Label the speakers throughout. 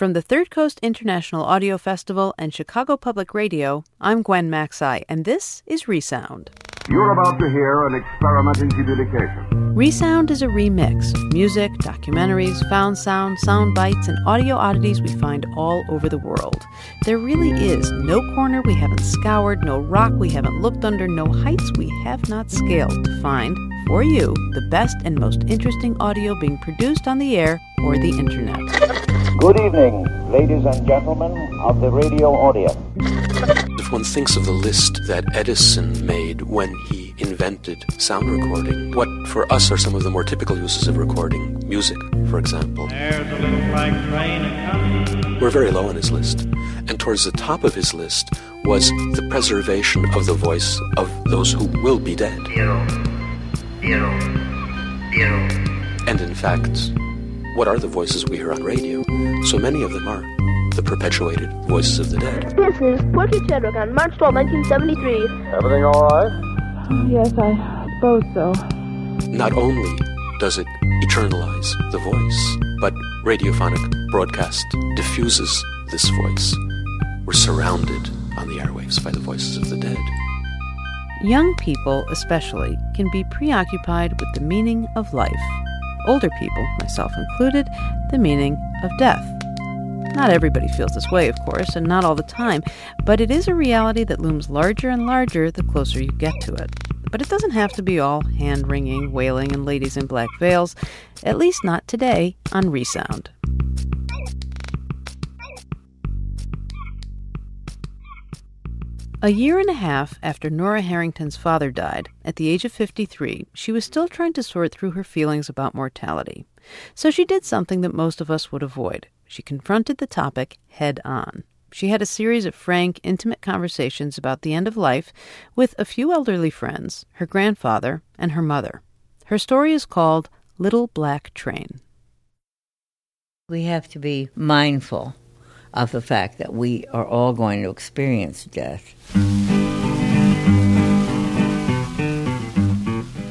Speaker 1: From the Third Coast International Audio Festival and Chicago Public Radio, I'm Gwen Macsai, and this is Resound.
Speaker 2: You're about to hear an experiment in communication.
Speaker 1: Resound is a remix of music, documentaries, found sound, sound bites, and audio oddities we find all over the world. There really is no corner we haven't scoured, no rock we haven't looked under, no heights we have not scaled to find, for you, the best and most interesting audio being produced on the air or the internet.
Speaker 3: Good evening, ladies and gentlemen of the radio audience.
Speaker 4: If one thinks of the list that Edison made when he invented sound recording, what for us are some of the more typical uses of recording? Music, for example. We're very low on his list. And towards the top of his list was the preservation of the voice of those who will be dead. And in fact, what are the voices we hear on radio? So many of them are the perpetuated voices of the dead.
Speaker 5: This is Porky Chedwick on March 12, 1973.
Speaker 2: Everything all right?
Speaker 6: Yes, I suppose so.
Speaker 4: Not only does it eternalize the voice, but radiophonic broadcast diffuses this voice. We're surrounded on the airwaves by the voices of the dead.
Speaker 1: Young people, especially, can be preoccupied with the meaning of life. Older people, myself included, the meaning of death. Not everybody feels this way, of course, and not all the time, but it is a reality that looms larger and larger the closer you get to it. But it doesn't have to be all hand wringing, wailing, and ladies in black veils, at least not today on Resound. A year and a half after Nora Harrington's father died, at the age of 53, she was still trying to sort through her feelings about mortality. So she did something that most of us would avoid. She confronted the topic head on. She had a series of frank, intimate conversations about the end of life with a few elderly friends, her grandfather, and her mother. Her story is called Little Black Train.
Speaker 7: We have to be mindful of the fact that we are all going to experience death.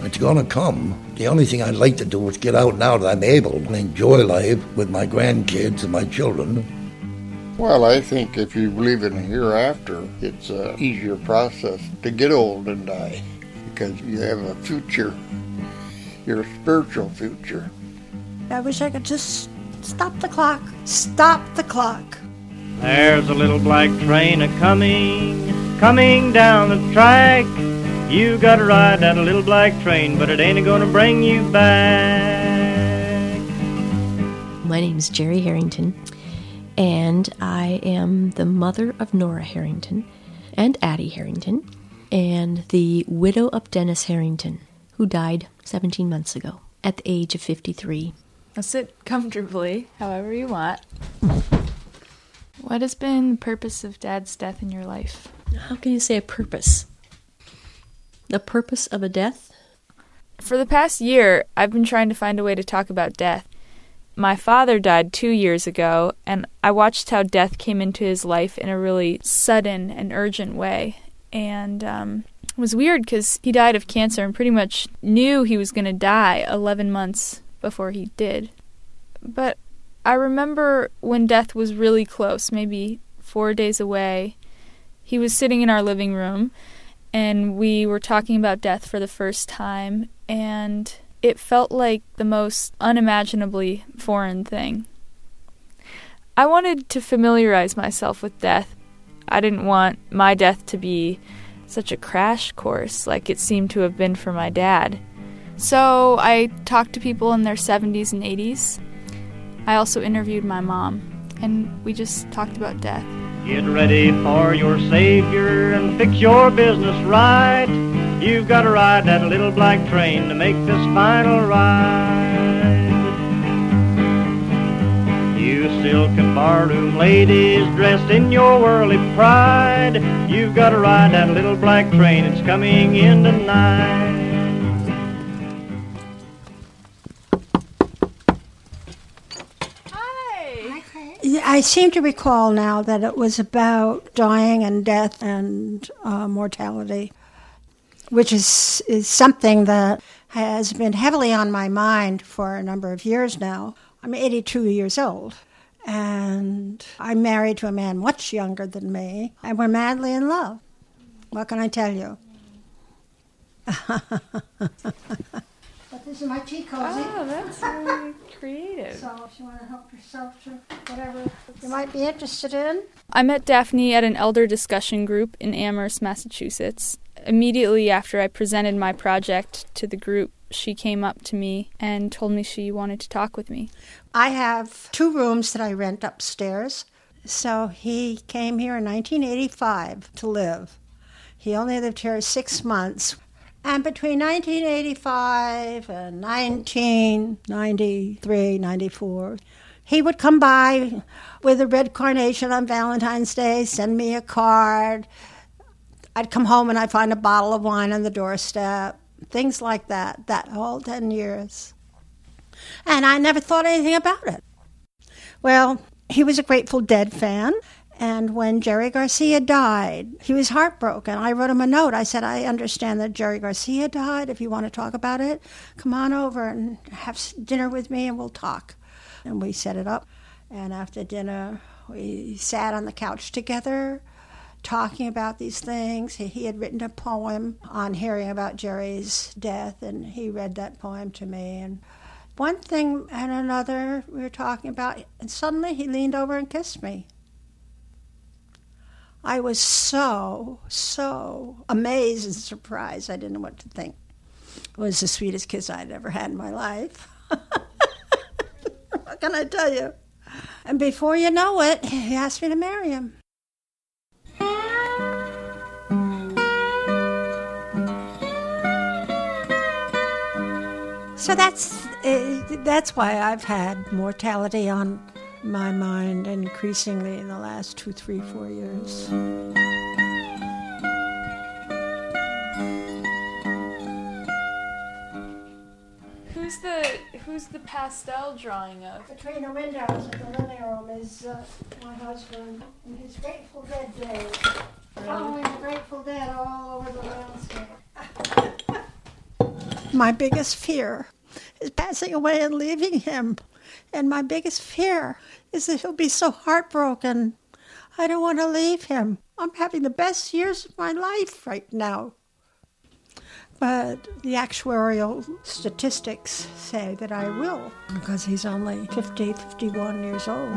Speaker 8: It's going to come. The only thing I'd like to do is get out now that I'm able and enjoy life with my grandkids and my children.
Speaker 9: Well, I think if you believe in hereafter, it's an easier process to get old and die because you have a future, your spiritual future.
Speaker 10: I wish I could just stop the clock. Stop the clock.
Speaker 11: There's a little black train a coming, coming down the track. You gotta ride that little black train, but it ain't gonna bring you back.
Speaker 12: My name is Jerry Harrington, and I am the mother of Nora Harrington and Addie Harrington, and the widow of Dennis Harrington, who died 17 months ago at the age of 53.
Speaker 13: Now sit comfortably, however you want. What has been the purpose of Dad's death in your life?
Speaker 12: How can you say a purpose? The purpose of a death?
Speaker 13: For the past year, I've been trying to find a way to talk about death. My father died two years ago, and I watched how death came into his life in a really sudden and urgent way. And um, it was weird because he died of cancer and pretty much knew he was going to die 11 months before he did. But I remember when death was really close, maybe four days away. He was sitting in our living room, and we were talking about death for the first time, and it felt like the most unimaginably foreign thing. I wanted to familiarize myself with death. I didn't want my death to be such a crash course like it seemed to have been for my dad. So I talked to people in their 70s and 80s I also interviewed my mom, and we just talked about death.
Speaker 11: Get ready for your Savior and fix your business right. You've got to ride that little black train to make this final ride. You silk and barroom ladies dressed in your whirly pride. You've got to ride that little black train, it's coming in tonight.
Speaker 10: I seem to recall now that it was about dying and death and uh, mortality, which is, is something that has been heavily on my mind for a number of years now. I'm 82 years old, and I'm married to a man much younger than me, and we're madly in love. What can I tell you? but this is my tea cozy.
Speaker 13: Oh, that's really creative.
Speaker 10: So if you want to help yourself to whatever you might be interested in.
Speaker 13: I met Daphne at an elder discussion group in Amherst, Massachusetts. Immediately after I presented my project to the group, she came up to me and told me she wanted to talk with me.
Speaker 10: I have two rooms that I rent upstairs. So he came here in 1985 to live. He only lived here six months. And between 1985 and 1993, 94, he would come by with a red carnation on Valentine's Day, send me a card. I'd come home and I'd find a bottle of wine on the doorstep, things like that, that whole 10 years. And I never thought anything about it. Well, he was a Grateful Dead fan. And when Jerry Garcia died, he was heartbroken. I wrote him a note. I said, I understand that Jerry Garcia died. If you want to talk about it, come on over and have dinner with me and we'll talk. And we set it up. And after dinner, we sat on the couch together talking about these things. He, had written a poem on hearing about Jerry's death, and he read that poem to me. And one thing and another we were talking about, and suddenly he leaned over and kissed me. I was so, so amazed and surprised. I didn't know what to think. It was the sweetest kiss I'd ever had in my life. what can I tell you? And before you know it, he asked me to marry him. So that's uh, that's why I've had mortality on my mind increasingly in the last two, three, four years.
Speaker 13: Who's the who's the pastel drawing of?
Speaker 10: Between the windows of the living room is uh, my husband in his Grateful Dead days, following the Grateful Dead all over the landscape. my biggest fear is passing away and leaving him. And my biggest fear is that he'll be so heartbroken. I don't want to leave him. I'm having the best years of my life right now. But the actuarial statistics say that I will because he's only 50, 51 years old.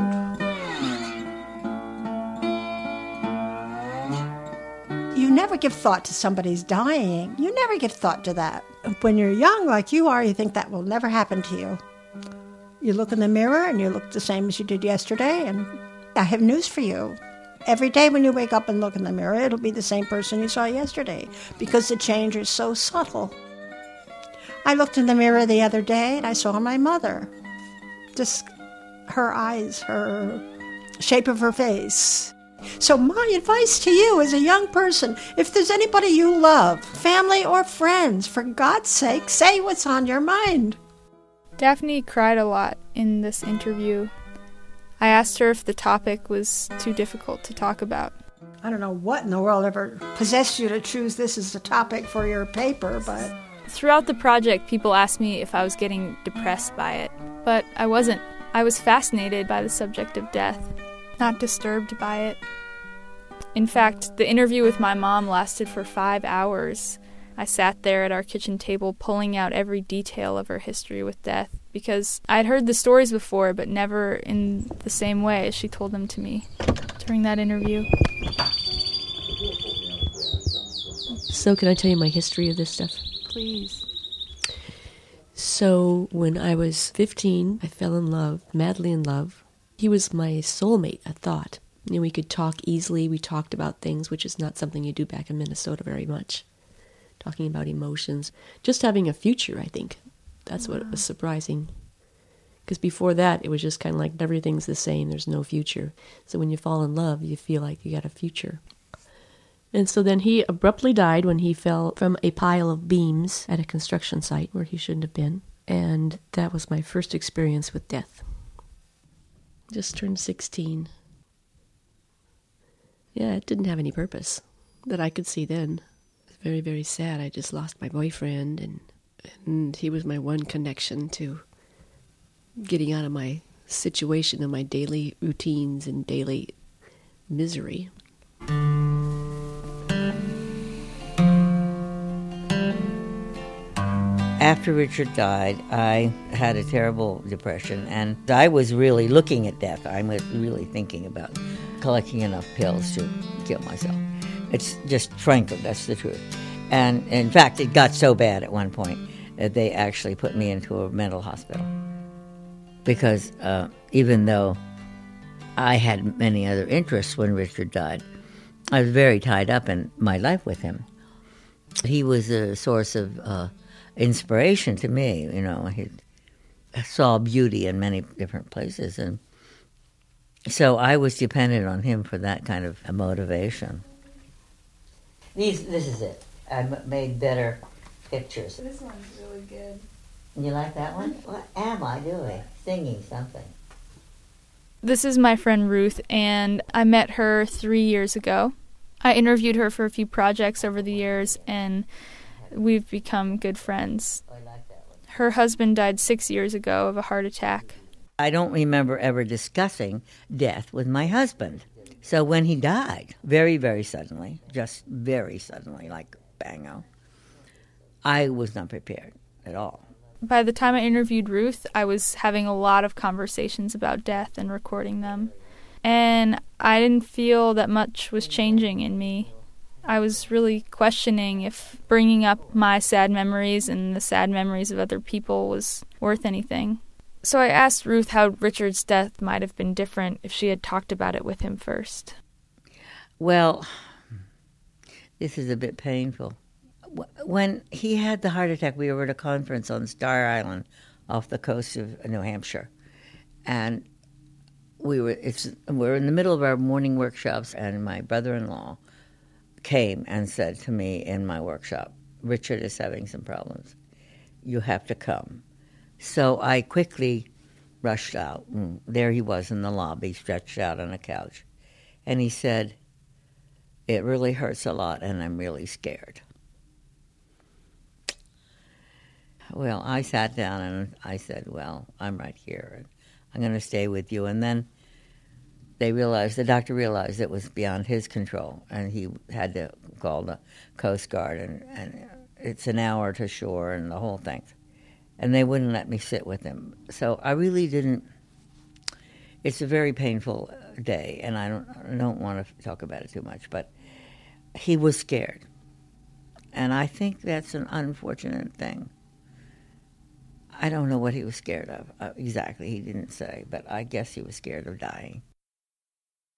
Speaker 10: You never give thought to somebody's dying. You never give thought to that. When you're young, like you are, you think that will never happen to you. You look in the mirror and you look the same as you did yesterday, and I have news for you. Every day when you wake up and look in the mirror, it'll be the same person you saw yesterday because the change is so subtle. I looked in the mirror the other day and I saw my mother. Just her eyes, her shape of her face. So, my advice to you as a young person if there's anybody you love, family or friends, for God's sake, say what's on your mind.
Speaker 13: Daphne cried a lot in this interview. I asked her if the topic was too difficult to talk about.
Speaker 10: I don't know what in the world ever possessed you to choose this as a topic for your paper, but.
Speaker 13: Throughout the project, people asked me if I was getting depressed by it, but I wasn't. I was fascinated by the subject of death, not disturbed by it. In fact, the interview with my mom lasted for five hours. I sat there at our kitchen table pulling out every detail of her history with death because I'd heard the stories before, but never in the same way as she told them to me during that interview.
Speaker 14: So, can I tell you my history of this stuff?
Speaker 13: Please.
Speaker 14: So, when I was 15, I fell in love, madly in love. He was my soulmate, I thought. You know, we could talk easily. We talked about things, which is not something you do back in Minnesota very much. Talking about emotions. Just having a future, I think. That's what was surprising. Because before that, it was just kind of like everything's the same, there's no future. So when you fall in love, you feel like you got a future. And so then he abruptly died when he fell from a pile of beams at a construction site where he shouldn't have been. And that was my first experience with death. Just turned 16. Yeah, it didn't have any purpose that I could see then. Very, very sad. I just lost my boyfriend, and, and he was my one connection to getting out of my situation and my daily routines and daily misery.
Speaker 7: After Richard died, I had a terrible depression, and I was really looking at death. I was really thinking about collecting enough pills to kill myself. It's just frankly, that's the truth. And in fact, it got so bad at one point that they actually put me into a mental hospital because uh, even though I had many other interests when Richard died, I was very tied up in my life with him. He was a source of uh, inspiration to me. You know, he saw beauty in many different places, and so I was dependent on him for that kind of motivation. These, this is it. I made better pictures.
Speaker 13: This one's really good.
Speaker 7: You like that one? Mm-hmm. What am I doing? Singing something.
Speaker 13: This is my friend Ruth, and I met her three years ago. I interviewed her for a few projects over the years, and we've become good friends. Oh, her husband died six years ago of a heart attack.
Speaker 7: I don't remember ever discussing death with my husband. So when he died, very, very suddenly, just very suddenly, like bango, I was not prepared at all.
Speaker 13: By the time I interviewed Ruth, I was having a lot of conversations about death and recording them. And I didn't feel that much was changing in me. I was really questioning if bringing up my sad memories and the sad memories of other people was worth anything. So I asked Ruth how Richard's death might have been different if she had talked about it with him first.
Speaker 7: Well, this is a bit painful. When he had the heart attack, we were at a conference on Star Island off the coast of uh, New Hampshire. And we were we're in the middle of our morning workshops and my brother-in-law came and said to me in my workshop, Richard is having some problems. You have to come. So I quickly rushed out. And there he was in the lobby, stretched out on a couch. And he said, It really hurts a lot, and I'm really scared. Well, I sat down and I said, Well, I'm right here, and I'm going to stay with you. And then they realized, the doctor realized it was beyond his control, and he had to call the Coast Guard, and, and it's an hour to shore and the whole thing and they wouldn't let me sit with him. So I really didn't. It's a very painful day, and I don't I don't want to talk about it too much. But he was scared, and I think that's an unfortunate thing. I don't know what he was scared of uh, exactly. He didn't say, but I guess he was scared of dying.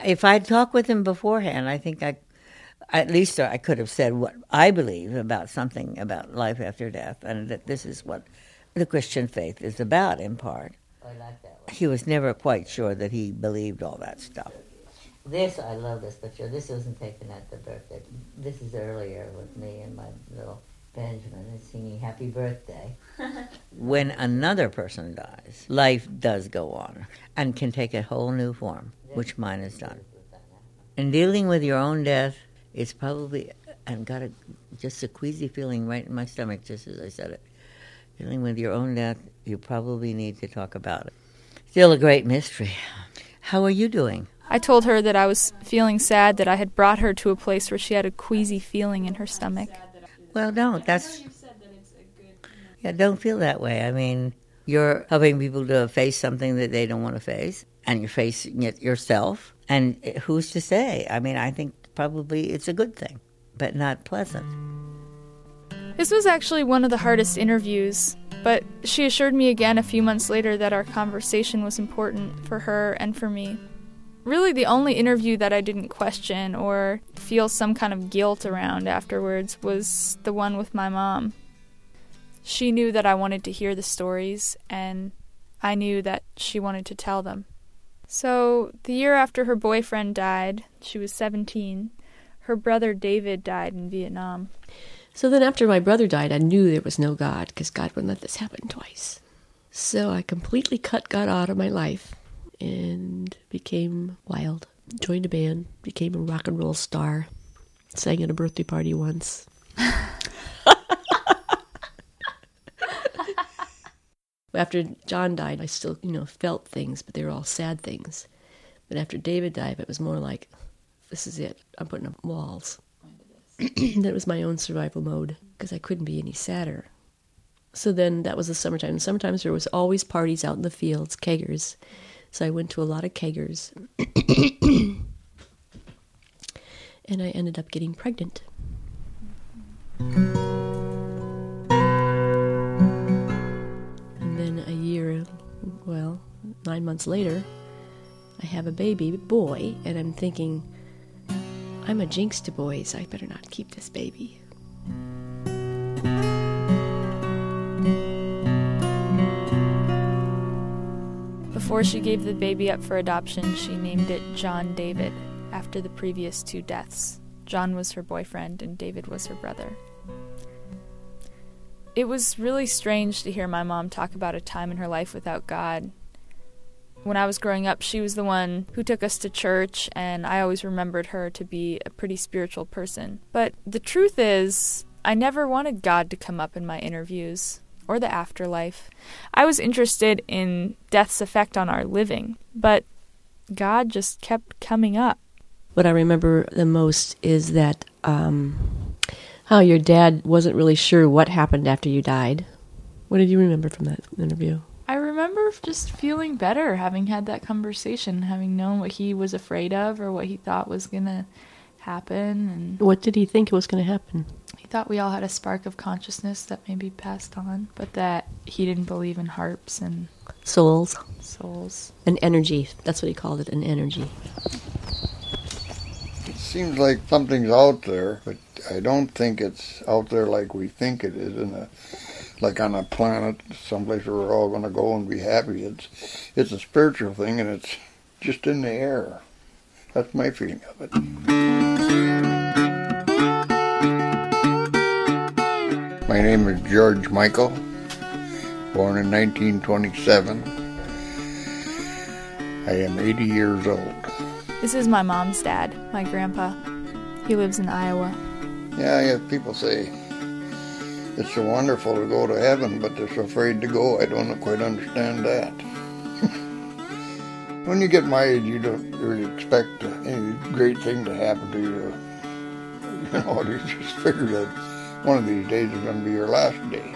Speaker 7: If I'd talked with him beforehand, I think I at least I could have said what I believe about something about life after death, and that this is what the Christian faith is about, in part. He was never quite sure that he believed all that stuff. This, I love this picture. This wasn't taken at the birthday. This is earlier with me and my little Benjamin is singing Happy Birthday. when another person dies, life does go on and can take a whole new form, which mine has done. In dealing with your own death, it's probably, I've got a, just a queasy feeling right in my stomach, just as I said it dealing with your own death, you probably need to talk about it. Still a great mystery. How are you doing?
Speaker 13: I told her that I was feeling sad that I had brought her to a place where she had a queasy feeling in her stomach.
Speaker 7: Well, don't. That's. Yeah, don't feel that way. I mean, you're helping people to face something that they don't want to face, and you're facing it yourself. And eh, who's to say? I mean, I think probably it's a good thing, but not pleasant.
Speaker 13: This was actually one of the hardest interviews, but she assured me again a few months later that our conversation was important for her and for me. Really, the only interview that I didn't question or feel some kind of guilt around afterwards was the one with my mom. She knew that I wanted to hear the stories, and I knew that she wanted to tell them. So, the year after her boyfriend died, she was 17, her brother David died in Vietnam.
Speaker 14: So then, after my brother died, I knew there was no God because God wouldn't let this happen twice. So I completely cut God out of my life and became wild. Joined a band, became a rock and roll star, sang at a birthday party once. After John died, I still, you know, felt things, but they were all sad things. But after David died, it was more like, this is it. I'm putting up walls. that was my own survival mode because I couldn't be any sadder. So then that was the summertime. And sometimes there was always parties out in the fields, keggers. So I went to a lot of keggers. and I ended up getting pregnant. And then a year, well, nine months later, I have a baby boy, and I'm thinking, I'm a jinx to boys. I better not keep this baby.
Speaker 13: Before she gave the baby up for adoption, she named it John David, after the previous two deaths. John was her boyfriend, and David was her brother. It was really strange to hear my mom talk about a time in her life without God. When I was growing up, she was the one who took us to church, and I always remembered her to be a pretty spiritual person. But the truth is, I never wanted God to come up in my interviews or the afterlife. I was interested in death's effect on our living, but God just kept coming up.
Speaker 14: What I remember the most is that um, how your dad wasn't really sure what happened after you died. What did you remember from that interview?
Speaker 13: I remember just feeling better having had that conversation, having known what he was afraid of or what he thought was going to happen and
Speaker 14: What did he think was going to happen?
Speaker 13: he thought we all had a spark of consciousness that maybe passed on, but that he didn't believe in harps and
Speaker 14: Souls.
Speaker 13: souls.
Speaker 14: An energy. That's what he called it, an energy.
Speaker 9: It seems like something's out there, but I don't think it's out there like we think it is in a like on a planet, someplace where we're all going to go and be happy. It's it's a spiritual thing, and it's just in the air. That's my feeling of it. My name is George Michael, born in 1927. I am 80 years old.
Speaker 13: This is my mom's dad, my grandpa. He lives in Iowa.
Speaker 9: Yeah, yeah, people say it's so wonderful to go to heaven, but they're so afraid to go. I don't quite understand that. when you get my age, you don't really expect any great thing to happen to you. You know, you just figure that one of these days is going to be your last day.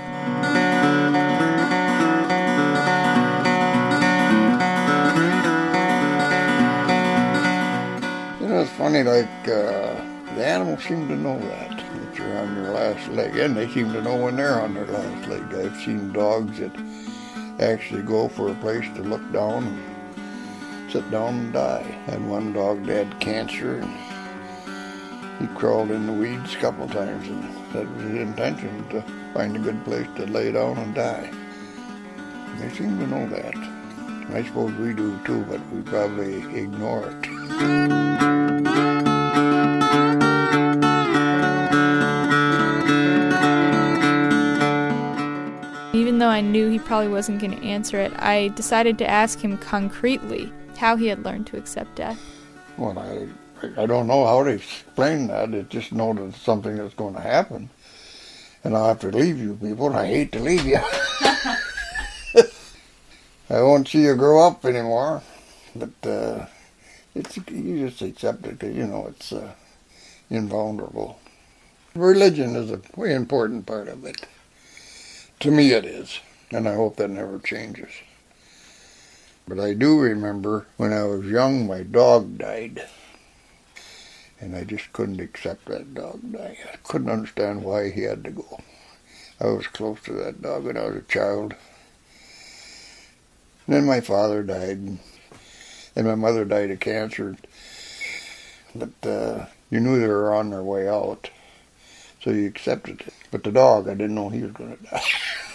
Speaker 9: It's funny, like, uh, the animals seem to know that, you're on your last leg, and they seem to know when they're on their last leg. I've seen dogs that actually go for a place to look down and sit down and die. And one dog that had cancer, and he crawled in the weeds a couple times, and that was his intention to find a good place to lay down and die. They seem to know that. I suppose we do too, but we probably ignore it.
Speaker 13: I knew he probably wasn't going to answer it, I decided to ask him concretely how he had learned to accept death.
Speaker 9: Well, I I don't know how to explain that. I just know that it's something that's going to happen, and I'll have to leave you people. I hate to leave you. I won't see you grow up anymore, but uh, it's you just accept it because, you know it's uh, invulnerable. Religion is a very important part of it. To me, it is, and I hope that never changes. But I do remember when I was young, my dog died. And I just couldn't accept that dog dying. I couldn't understand why he had to go. I was close to that dog when I was a child. And then my father died, and my mother died of cancer. But uh, you knew they were on their way out, so you accepted it. But the dog, I didn't know he was going to die.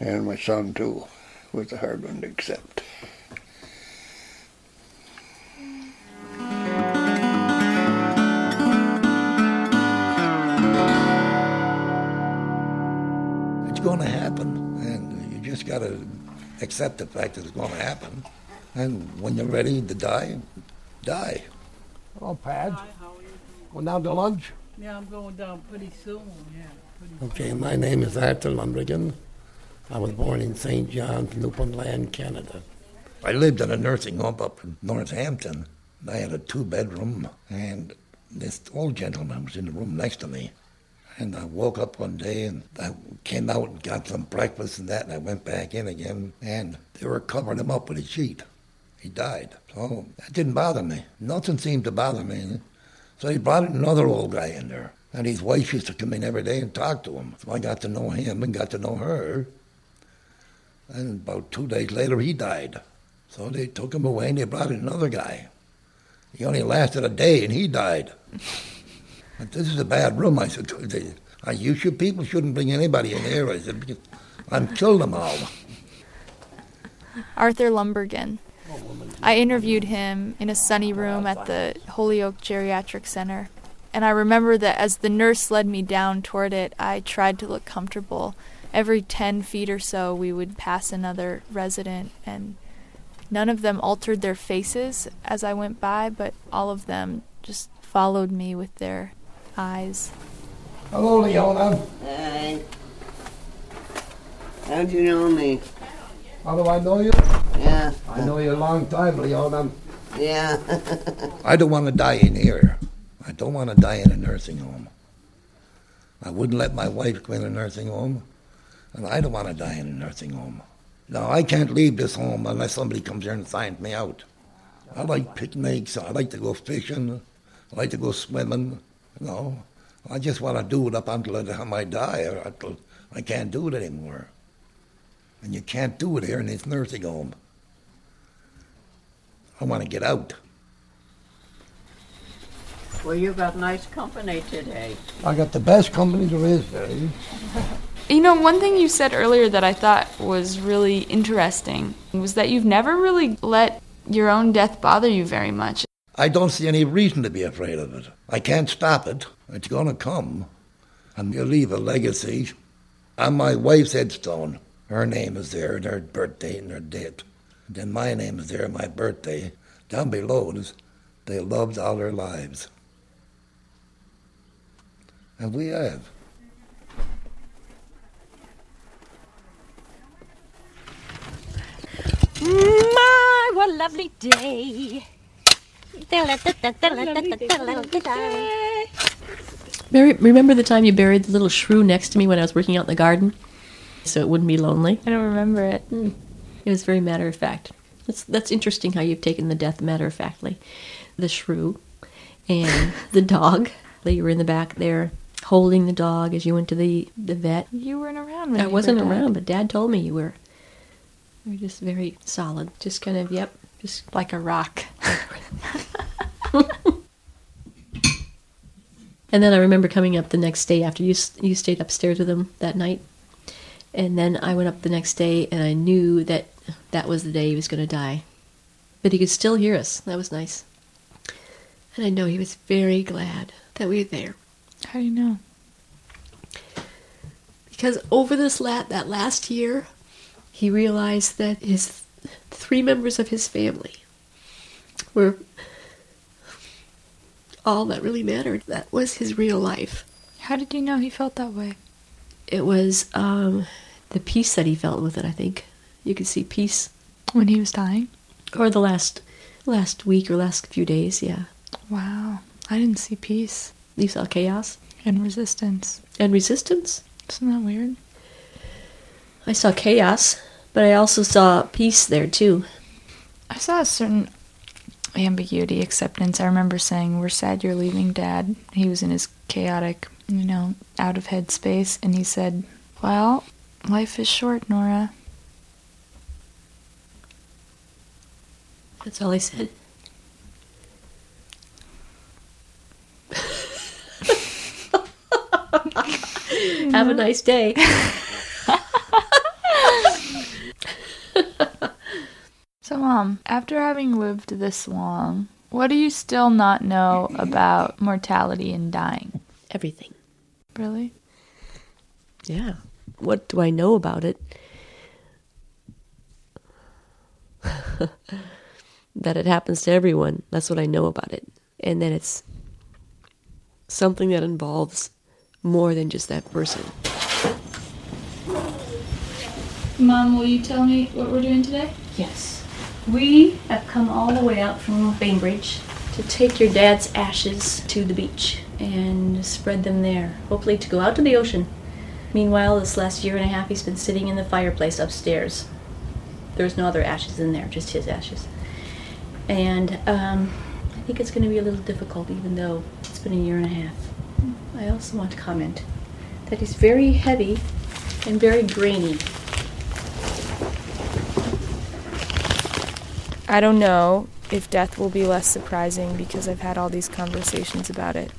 Speaker 9: and my son, too, was a hard one to accept.
Speaker 8: It's going to happen, and you just got to accept the fact that it's going to happen. And when you're ready to die, die.
Speaker 15: Oh, Hello, Pad. Going down to lunch?
Speaker 16: Yeah, I'm going down pretty soon. Yeah. Pretty
Speaker 8: Okay, my name is Arthur Lumbrigan.
Speaker 15: I was born in St. John's, Newfoundland, Canada.
Speaker 8: I lived in a nursing home up in Northampton. I had a two bedroom, and this old gentleman was in the room next to me. And I woke up one day and I came out and got some breakfast and that, and I went back in again, and they were covering him up with a sheet. He died. So that didn't bother me. Nothing seemed to bother me. So he brought another old guy in there. And his wife used to come in every day and talk to him. So I got to know him and got to know her. And about two days later, he died. So they took him away and they brought in another guy. He only lasted a day and he died. But this is a bad room. I said, I, you should, people shouldn't bring anybody in here. I said, I'm killed them all.
Speaker 13: Arthur Lumbergan. I interviewed him in a sunny room at the Holyoke Geriatric Center. And I remember that as the nurse led me down toward it, I tried to look comfortable. Every 10 feet or so, we would pass another resident, and none of them altered their faces as I went by, but all of them just followed me with their eyes.
Speaker 15: Hello, Leona.
Speaker 16: Hi. How'd you know me?
Speaker 15: How do I know you?
Speaker 16: Yeah.
Speaker 15: I know you a long time, Leona.
Speaker 16: Yeah.
Speaker 8: I don't want to die in here. I don't want to die in a nursing home. I wouldn't let my wife go in a nursing home, and I don't want to die in a nursing home. No, I can't leave this home unless somebody comes here and signs me out. I like picnics. I like to go fishing. I like to go swimming. No, I just want to do it up until the time I die, or until I can't do it anymore. And you can't do it here in this nursing home. I want to get out.
Speaker 16: Well, you've got nice company today.
Speaker 15: I got the best company there is, Dave. Eh?
Speaker 13: You know, one thing you said earlier that I thought was really interesting was that you've never really let your own death bother you very much.
Speaker 8: I don't see any reason to be afraid of it. I can't stop it. It's going to come. And you leave a legacy. On my wife's headstone, her name is there, and her birthday and her date. Then my name is there, my birthday. Down below is, they loved all their lives. And we have.
Speaker 17: My, what a lovely day.
Speaker 14: Mary, remember the time you buried the little shrew next to me when I was working out in the garden? So it wouldn't be lonely?
Speaker 13: I don't remember it. Hmm.
Speaker 14: It was very matter of fact. That's, that's interesting how you've taken the death matter of factly. The shrew and the dog. That you were in the back there holding the dog as you went to the, the vet.
Speaker 13: You weren't around when
Speaker 14: I
Speaker 13: you
Speaker 14: wasn't
Speaker 13: were dead.
Speaker 14: around, but Dad told me you were. Were just very solid. Just kind of, yep, just
Speaker 13: Like a rock.
Speaker 14: And then I remember coming up the next day after you you stayed upstairs with him that night. And then I went up the next day and I knew that that was the day he was going to die. But he could still hear us. That was nice. And I know he was very glad that we were there.
Speaker 13: How do you know?
Speaker 14: Because over this lat that last year, he realized that his three members of his family were all that really mattered. That was his real life.
Speaker 13: How did you know he felt that way?
Speaker 14: It was um, the peace that he felt with it. I think you could see peace
Speaker 13: When he was dying?
Speaker 14: or the last last week or last few days. Yeah,
Speaker 13: Wow. I didn't see peace
Speaker 14: you saw chaos
Speaker 13: and resistance.
Speaker 14: and resistance.
Speaker 13: Isn't that weird?
Speaker 14: I saw chaos, but I also saw peace there too.
Speaker 13: I saw a certain ambiguity, acceptance. I remember saying, We're sad you're leaving, Dad. He was in his chaotic, you know, out of head space, and he said, Well, life is short, Nora.
Speaker 14: That's all he said. Have a nice day.
Speaker 13: So, Mom, after having lived this long, what do you still not know about mortality and dying?
Speaker 14: Everything.
Speaker 13: Really?
Speaker 14: Yeah. What do I know about it? that it happens to everyone. That's what I know about it. And that it's something that involves more than just that person.
Speaker 13: Mom, will you tell me what we're doing today?
Speaker 12: Yes. We have come all the way out from Bainbridge to take your dad's ashes to the beach and spread them there, hopefully to go out to the ocean. Meanwhile, this last year and a half, he's been sitting in the fireplace upstairs. There's no other ashes in there, just his ashes. And um, I think it's going to be a little difficult, even though it's been a year and a half. I also want to comment that he's very heavy and very grainy.
Speaker 13: I don't know if death will be less surprising because I've had all these conversations about it.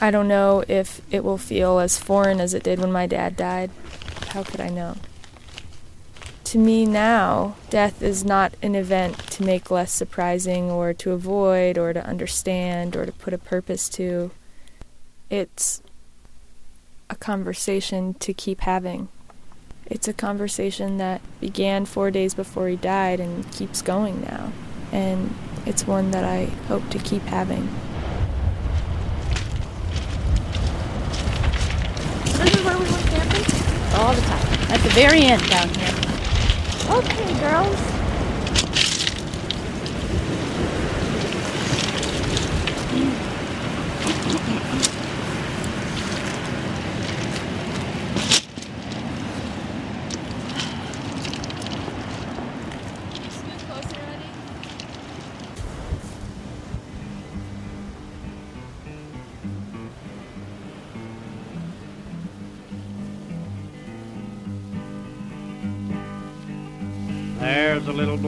Speaker 13: I don't know if it will feel as foreign as it did when my dad died. How could I know? To me now, death is not an event to make less surprising or to avoid or to understand or to put a purpose to. It's a conversation to keep having. It's a conversation that began four days before he died and keeps going now. And it's one that I hope to keep having.
Speaker 17: This is where we went camping?
Speaker 12: All the time. At the very end down here.
Speaker 17: Okay, girls.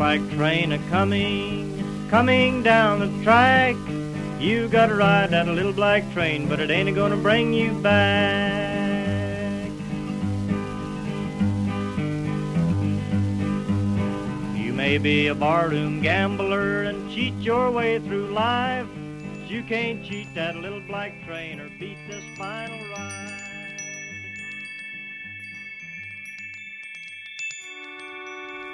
Speaker 11: A black train a coming, coming down the track. You gotta ride that little black train, but it ain't gonna bring you back. You may be a barroom gambler and cheat your way through life. But you can't cheat that little black train or beat this final ride.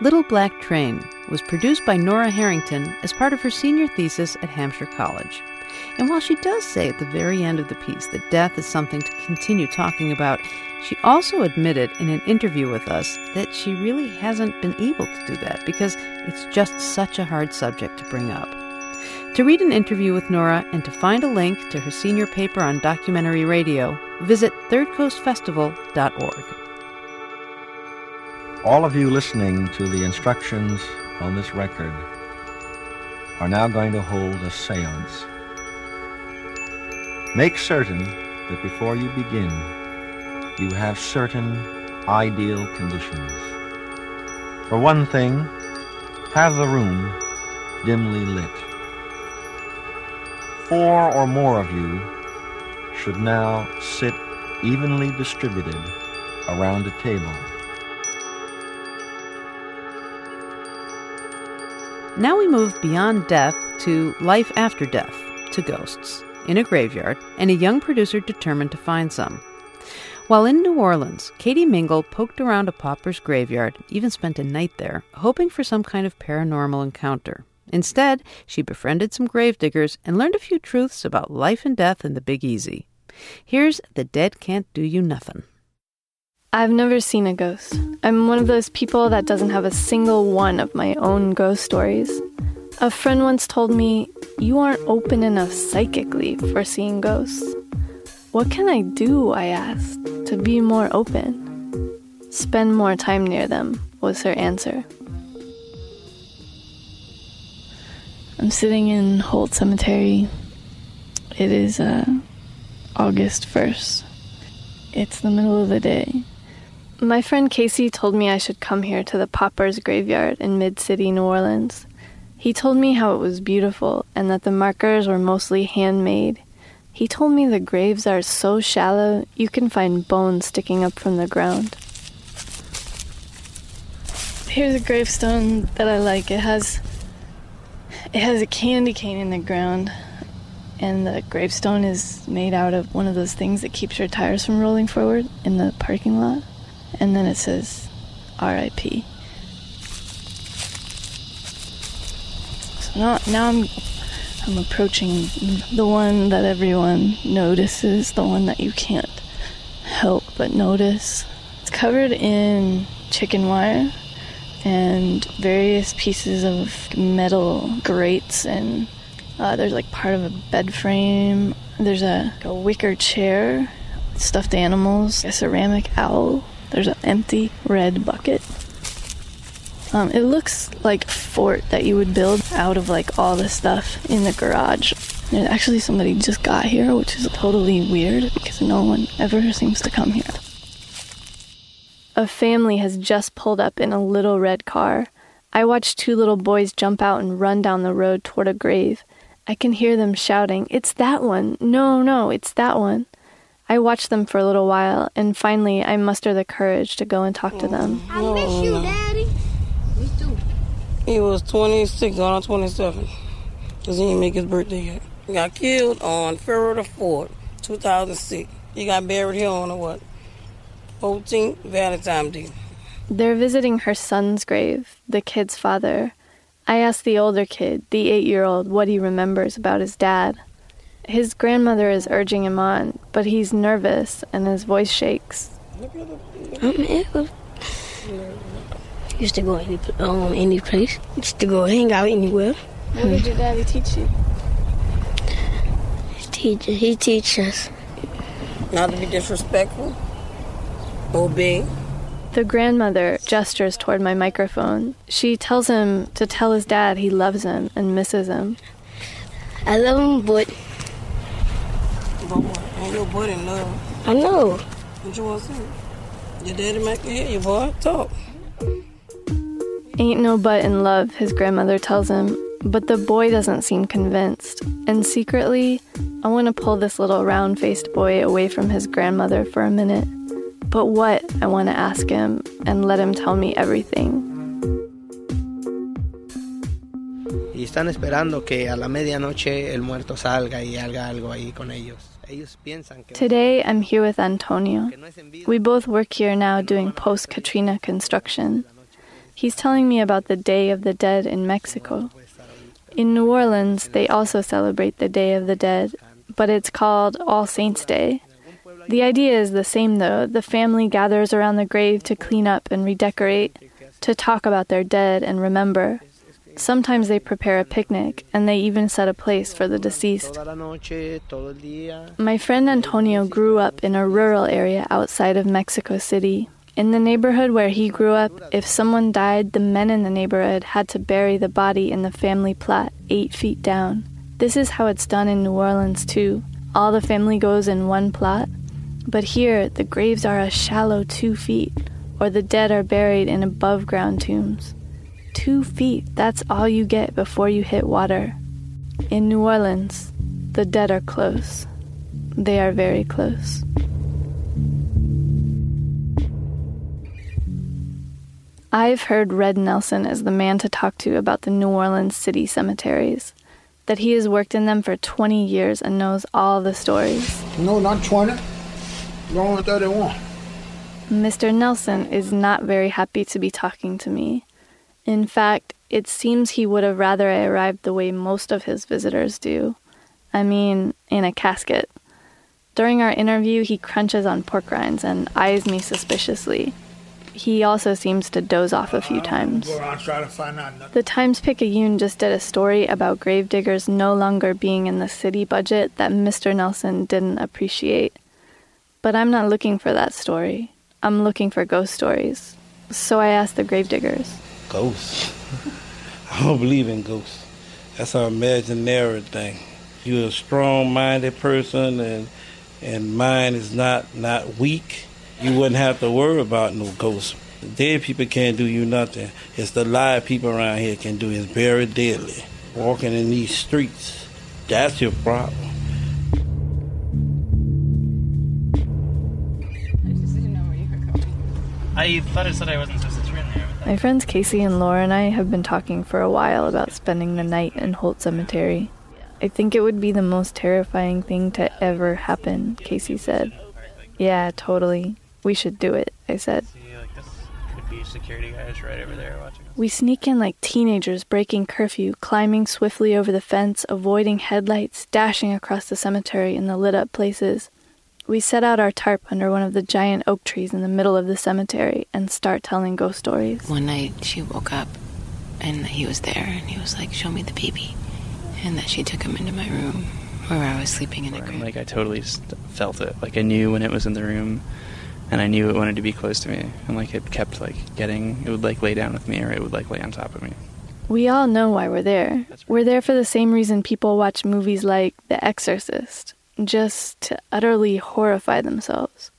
Speaker 1: Little Black Train was produced by Nora Harrington as part of her senior thesis at Hampshire College. And while she does say at the very end of the piece that death is something to continue talking about, she also admitted in an interview with us that she really hasn't been able to do that because it's just such a hard subject to bring up. To read an interview with Nora and to find a link to her senior paper on documentary radio, visit thirdcoastfestival.org.
Speaker 18: All of you listening to the instructions on this record are now going to hold a seance. Make certain that before you begin, you have certain ideal conditions. For one thing, have the room dimly lit. Four or more of you should now sit evenly distributed around a table.
Speaker 1: Now we move beyond death to life after death, to ghosts, in a graveyard, and a young producer determined to find some. While in New Orleans, Katie Mingle poked around a pauper's graveyard, even spent a night there, hoping for some kind of paranormal encounter. Instead, she befriended some gravediggers and learned a few truths about life and death in the Big Easy. Here's The Dead Can't Do You Nothin'.
Speaker 19: I've never seen a ghost. I'm one of those people that doesn't have a single one of my own ghost stories. A friend once told me, You aren't open enough psychically for seeing ghosts. What can I do? I asked, to be more open. Spend more time near them, was her answer. I'm sitting in Holt Cemetery. It is uh, August 1st. It's the middle of the day. My friend Casey told me I should come here to the Paupers Graveyard in Mid City, New Orleans. He told me how it was beautiful and that the markers were mostly handmade. He told me the graves are so shallow you can find bones sticking up from the ground. Here's a gravestone that I like. It has it has a candy cane in the ground and the gravestone is made out of one of those things that keeps your tires from rolling forward in the parking lot. And then it says RIP. So now, now I'm I'm approaching the one that everyone notices, the one that you can't help but notice. It's covered in chicken wire and various pieces of metal grates and uh, there's like part of a bed frame. There's a, a wicker chair, stuffed animals, a ceramic owl. There's an empty red bucket. Um, it looks like a fort that you would build out of like all the stuff in the garage. And actually, somebody just got here, which is totally weird because no one ever seems to come here. A family has just pulled up in a little red car. I watch two little boys jump out and run down the road toward a grave. I can hear them shouting, It's that one! No, no, it's that one! I watch them for a little while, and finally I muster the courage to go and talk to them.
Speaker 20: I miss you, Daddy. Me too. He was 26 on 27 because he didn't make his birthday yet. He got killed on February the 4th, 2006. He got buried here on a what? 14th Valentine's Day.
Speaker 19: They're visiting her son's grave, the kid's father. I ask the older kid, the eight year old, what he remembers about his dad. His grandmother is urging him on, but he's nervous and his voice shakes.
Speaker 21: Um, it was, used to go any um any place. Used to go hang out anywhere.
Speaker 19: What did your daddy teach you?
Speaker 21: His teacher, he teaches.
Speaker 20: Not to be disrespectful. Obey.
Speaker 19: The grandmother gestures toward my microphone. She tells him to tell his dad he loves him and misses him.
Speaker 21: I love him, but
Speaker 20: But what? Ain't your boy in love.
Speaker 21: I know.
Speaker 20: What you want to say? Your daddy might can hear you, boy. Talk.
Speaker 19: Ain't no but in love, his grandmother tells him, but the boy doesn't seem convinced. And secretly, I want to pull this little round faced boy away from his grandmother for a minute. But what, I want to ask him and let him tell me everything.
Speaker 22: y están esperando que a la medianoche el muerto salga y haga algo ahí con ellos. Ellos piensan que
Speaker 19: Today, I'm here with Antonio. We both work here now doing post Katrina construction. He's telling me about the Day of the Dead in Mexico. In New Orleans, they also celebrate the Day of the Dead, but it's called All Saints' Day. The idea is the same though. The family gathers around the grave to clean up and redecorate, to talk about their dead and remember. Sometimes they prepare a picnic, and they even set a place for the deceased.
Speaker 22: toda la noche, todo el día.
Speaker 19: My friend Antonio grew up in a rural area outside of Mexico City. In the neighborhood where he grew up, if someone died, the men in the neighborhood had to bury the body in the family plot eight feet down. This is how it's done in New Orleans, too. All the family goes in one plot. But here, the graves are a shallow two feet, or the dead are buried in above ground tombs. Two feet, that's all you get before you hit water. In New Orleans, the dead are close. They are very close. I've heard Red Nelson is the man to talk to about the New Orleans city cemeteries. That he has worked in them for 20 years and knows all the stories.
Speaker 15: No, not 20. Going 31.
Speaker 19: Mr. Nelson is not very happy to be talking to me. In fact, it seems he would have rather I arrived the way most of his visitors do. I mean, in a casket. During our interview, he crunches on pork rinds and eyes me suspiciously. He also seems to doze off a few times.
Speaker 15: Go around try to find out nothing.
Speaker 19: The Times Picayune just did a story about gravediggers no longer being in the city budget that Mr. Nelson didn't appreciate. But I'm not looking for that story. I'm looking for ghost stories. So I asked the gravediggers.
Speaker 23: Ghosts. I don't believe in ghosts. That's an imaginary thing. You're a strong-minded person, and and mind is not not weak. You wouldn't have to worry about no ghosts. The dead people can't do you nothing. It's the live people around here can do. It's very deadly. Walking in these streets, that's your problem.
Speaker 24: I just didn't know where you were coming. I thought it said I wasn't supposed to turn there.
Speaker 19: My friends Casey and Laura and I have been talking for a while about spending the night in Holt Cemetery. I think it would be the most terrifying thing to ever happen, Casey said. Yeah, totally. We should do it, I said.
Speaker 24: See, like this could be security guys right over there watching.
Speaker 19: We sneak in like teenagers breaking curfew, climbing swiftly over the fence, avoiding headlights, dashing across the cemetery in the lit up places. We set out our tarp under one of the giant oak trees in the middle of the cemetery and start telling ghost stories.
Speaker 25: One night she woke up and he was there and he was like, Show me the baby. And that she took him into my room where I was sleeping in a crib.
Speaker 24: Like I totally just felt it. Like I knew when it was in the room, and I knew it wanted to be close to me, and like it kept like getting. It would like lay down with me, or it would like lay on top of me.
Speaker 19: We all know why we're there. We're there for the same reason people watch movies like The Exorcist, just to utterly horrify themselves.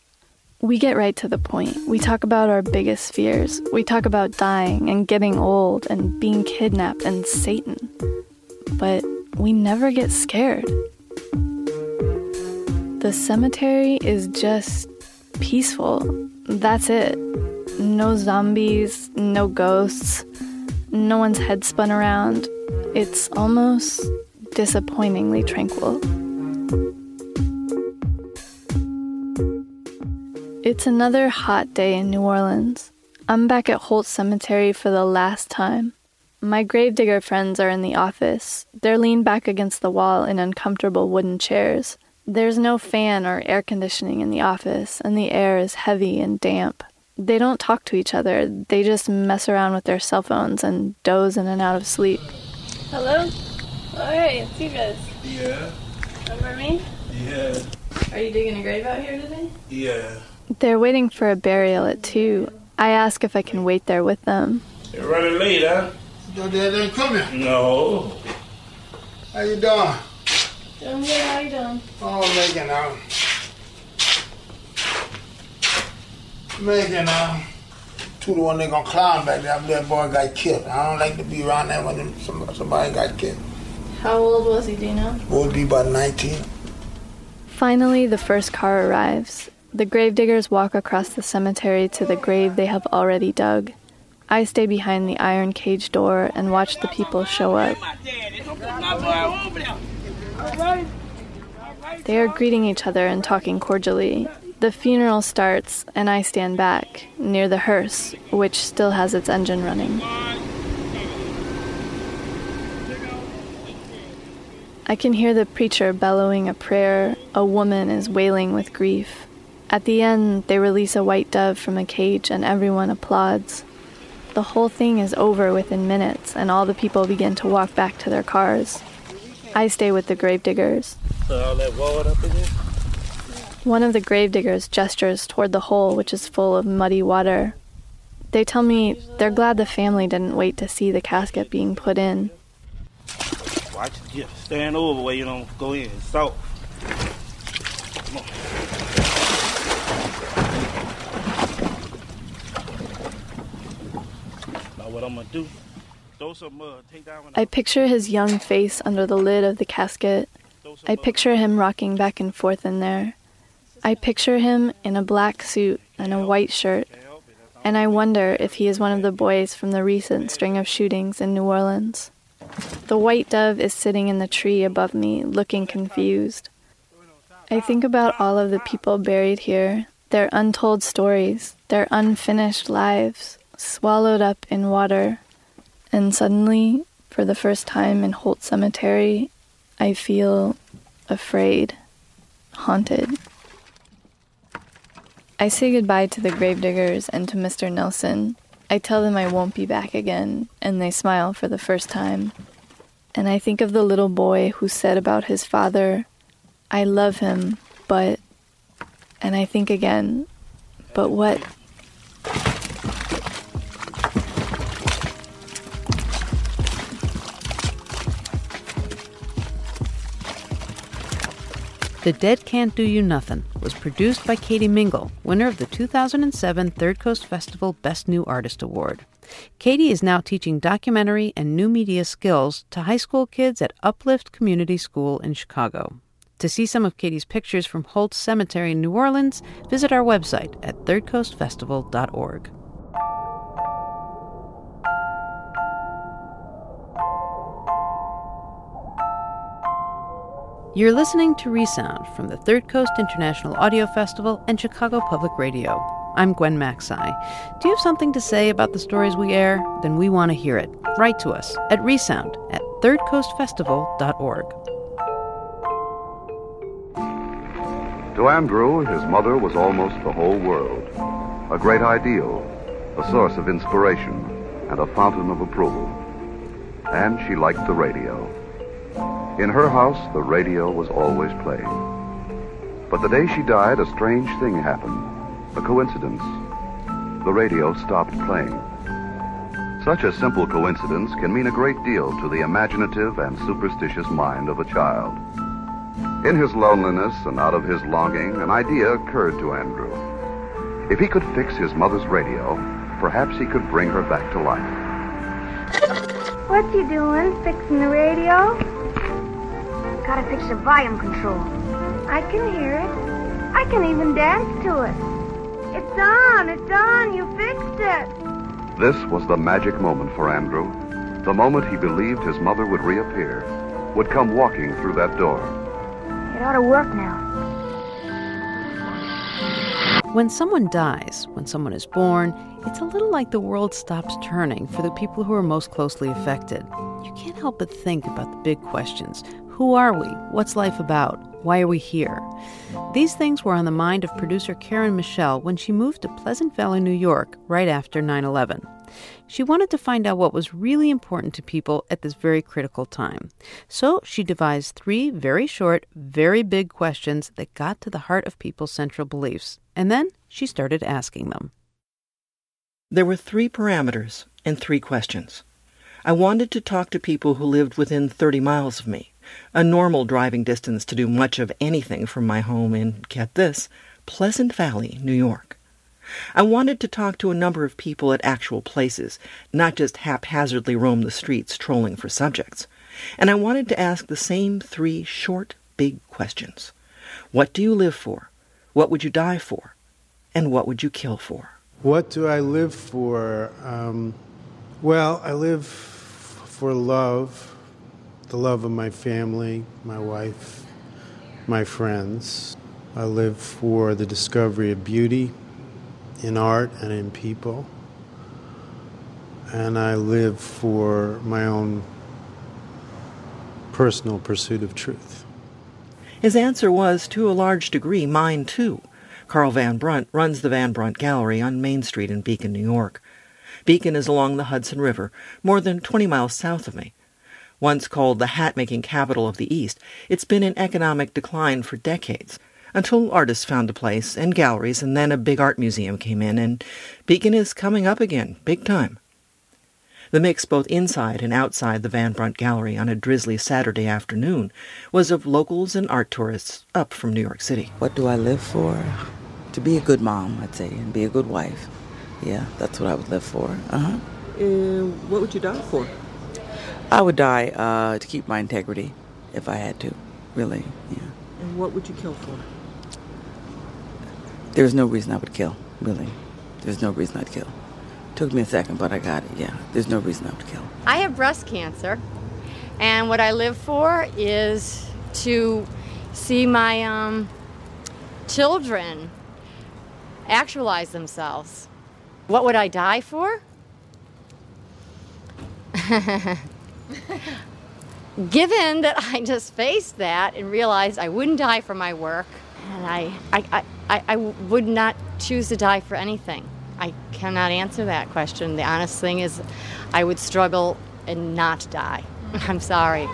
Speaker 19: We get right to the point. We talk about our biggest fears. We talk about dying and getting old and being kidnapped and Satan. But we never get scared. The cemetery is just peaceful. That's it. No zombies, no ghosts, no one's head spun around. It's almost disappointingly tranquil. It's another hot day in New Orleans. I'm back at Holt Cemetery for the last time. My gravedigger friends are in the office. They're leaned back against the wall in uncomfortable wooden chairs. There's no fan or air conditioning in the office, and the air is heavy and damp. They don't talk to each other, they just mess around with their cell phones and doze in and out of sleep. Hello? Hey, it's you guys.
Speaker 23: Yeah,
Speaker 19: Remember me?
Speaker 23: yeah,
Speaker 19: Are you digging a grave out here today?
Speaker 23: yeah.
Speaker 19: They're waiting for a burial at 2. I ask if I can wait there with them.
Speaker 23: You're running late, huh?
Speaker 15: Your dad ain't coming.
Speaker 23: No.
Speaker 15: How you doing?
Speaker 19: Doing good, how you doing?
Speaker 15: Oh, making out. Making out. Two to one, they gonna climb back there. after That boy got killed. I don't like to be around there when somebody got killed.
Speaker 19: How old was he, do you know?
Speaker 15: Boy be about 19.
Speaker 19: Finally, the first car arrives. The gravediggers walk across the cemetery to the grave they have already dug. I stay behind the iron cage door and watch the people show up. They are greeting each other and talking cordially. The funeral starts, and I stand back, near the hearse, which still has its engine running. I can hear the preacher bellowing a prayer. A woman is wailing with grief. At the end, they release a white dove from a cage, and everyone applauds. The whole thing is over within minutes, and all the people begin to walk back to their cars. I stay with the gravediggers. One of the gravediggers gestures toward the hole, which is full of muddy water. They tell me they're glad the family didn't wait to see the casket being put in.
Speaker 23: Watch stand over where you don't go in. It's soft. Come on. Now what I'm gonna do? Throw some that.
Speaker 19: I picture his young face under the lid of the casket. I picture him rocking back and forth in there. I picture him in a black suit and a white shirt, and I wonder if he is one of the boys from the recent string of shootings in New Orleans. The white dove is sitting in the tree above me, looking confused. I think about all of the people buried here, their untold stories, their unfinished lives, swallowed up in water. And suddenly, for the first time in Holt Cemetery, I feel afraid, haunted. I say goodbye to the gravediggers and to Mr. Nelson. I tell them I won't be back again, and they smile for the first time. And I think of the little boy who said about his father, I love him, but. And I think again, but what?
Speaker 1: The Dead Can't Do You Nothin' was produced by Katie Mingle, winner of the 2007 Third Coast Festival Best New Artist Award. Katie is now teaching documentary and new media skills to high school kids at Uplift Community School in Chicago. To see some of Katie's pictures from Holt Cemetery in New Orleans, visit our website at thirdcoastfestival.org. You're listening to Resound from the Third Coast International Audio Festival and Chicago Public Radio. I'm Gwen Macsai. Do you have something to say about the stories we air? Then we want to hear it. Write to us at resound at thirdcoastfestival.org.
Speaker 26: To Andrew, his mother was almost the whole world. A great ideal, a source of inspiration, and a fountain of approval. And she liked the radio. In her house, the radio was always playing. But the day she died, a strange thing happened. A coincidence. The radio stopped playing. Such a simple coincidence can mean a great deal to the imaginative and superstitious mind of a child. In his loneliness and out of his longing, an idea occurred to Andrew. If he could fix his mother's radio, perhaps he could bring her back to life.
Speaker 27: What you doing? Fixing the radio? Gotta fix the volume control. I can hear it. I can even dance to it. It's on, it's on, you fixed it.
Speaker 26: This was the magic moment for Andrew. The moment he believed his mother would reappear, would come walking through that door.
Speaker 27: It ought to work now.
Speaker 1: When someone dies, when someone is born, it's a little like the world stops turning for the people who are most closely affected. You can't help but think about the big questions Who are we? What's life about? Why are we here? These things were on the mind of producer Karen Michel when she moved to Pleasant Valley, New York, right after 9 11. She wanted to find out what was really important to people at this very critical time. So she devised three very short, very big questions that got to the heart of people's central beliefs. And then she started asking them.
Speaker 28: There were three parameters and three questions. I wanted to talk to people who lived within 30 miles of me, a normal driving distance to do much of anything from my home in, get this, Pleasant Valley, New York. I wanted to talk to a number of people at actual places, not just haphazardly roam the streets trolling for subjects. And I wanted to ask the same three short, big questions. What do you live for? What would you die for? And what would you kill for?
Speaker 29: What do I live for? Um, well, I live for love, the love of my family, my wife, my friends. I live for the discovery of beauty in art and in people. And I live for my own personal pursuit of truth.
Speaker 28: His answer was, to a large degree, mine too. Carl Van Brunt runs the Van Brunt Gallery on Main Street in Beacon, New York. Beacon is along the Hudson River, more than 20 miles south of me. Once called the hat making capital of the East, it's been in economic decline for decades until artists found a place and galleries, and then a big art museum came in, and Beacon is coming up again, big time. The mix both inside and outside the Van Brunt Gallery on a drizzly Saturday afternoon was of locals and art tourists up from New York City.
Speaker 30: What do I live for? To be a good mom, I'd say, and be a good wife. Yeah, that's what I would live for. Uh-huh.
Speaker 28: And what would you die for?
Speaker 30: I would die uh, to keep my integrity if I had to, really, yeah.
Speaker 28: And what would you kill for?
Speaker 30: There's no reason I would kill, really. There's no reason I'd kill. Took me a second, but I got it, yeah. There's no reason I would kill.
Speaker 17: I have breast cancer, and what I live for is to see my um, children actualize themselves. What would I die for? Given that I just faced that and realized I wouldn't die for my work, and I, I, I, I would not choose to die for anything. I cannot answer that question. The honest thing is, I would struggle and not die. I'm sorry.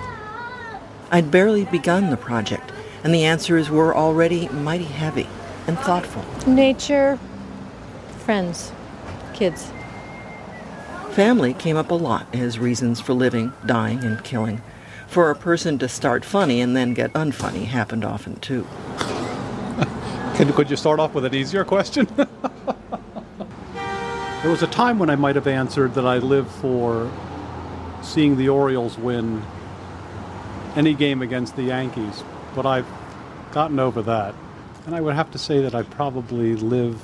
Speaker 28: I'd barely begun the project, and the answers were already mighty heavy and thoughtful.
Speaker 31: Nature, friends, kids.
Speaker 28: Family came up a lot as reasons for living, dying, and killing. For a person to start funny and then get unfunny happened often too.
Speaker 32: Could you start off with an easier question? there was a time when I might have answered that I live for seeing the Orioles win any game against the Yankees, but I've gotten over that. And I would have to say that I probably live